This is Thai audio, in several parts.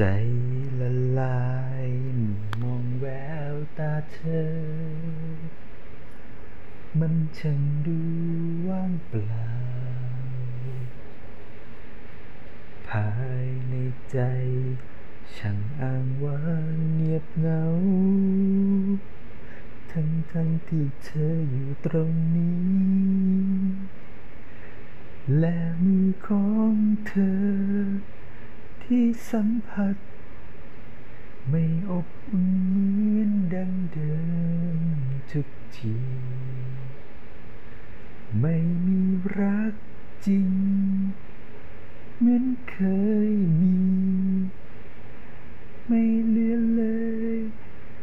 ใจละลายมองแววตาเธอ มันช่างดูว่างเปล่า ภายในใจช่างอ้างว้างเงียบเหงา ทั้งทั้งที่เธออยู่ตรงนี้ และมือของเธอ ที่สัมผัส ไม่อบอุ่นเหมือนดังเดิมทุกที ไม่มีรักจริง เหมือนเคยมี ไม่เหลือเลย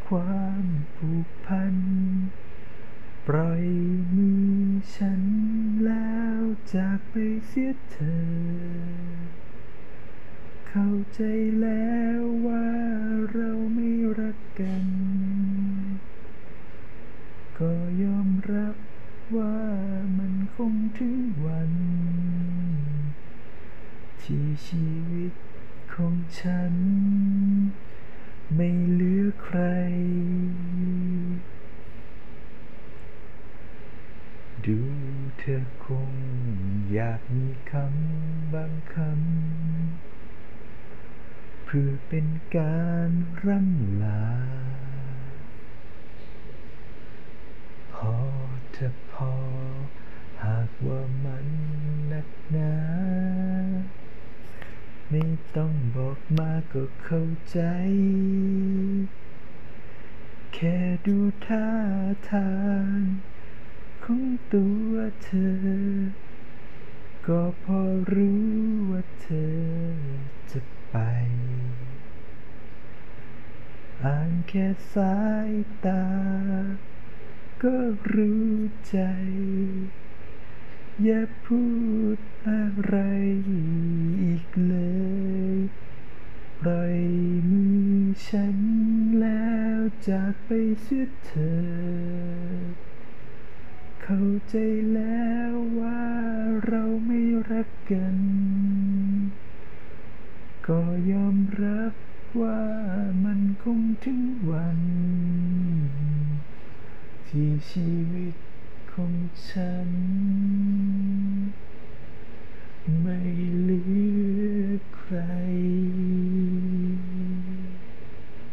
ความผูกพัน ปล่อยมือฉันแล้วจากไปเสียเธอ เข้าใจแล้วว่าเราไม่รักกัน ก็ยอมรับว่ามันคงถึงวัน ที่ชีวิตของฉัน ไม่เหลือใคร ดูเธอคงอยากมีคำบางคำ พื่อเป็นการร่ำลา พอเธอพอ หากว่ามันหนักหนาไม่ต้องบอกมาก็เข้าใจ แค่ดูท่าทางของตัวเธอ ก็พอรู้ว่าเธอ อ่านแค่สายตา ก็รู้ใจ อย่าพูดอะไรอีกเลย ปล่อยมือฉันแล้วจากไปเสียเธอ เข้าใจแล้วว่าเราไม่รักกัน ก็ยอมรับว่า ถึงวัน ที่ชีวิตของฉัน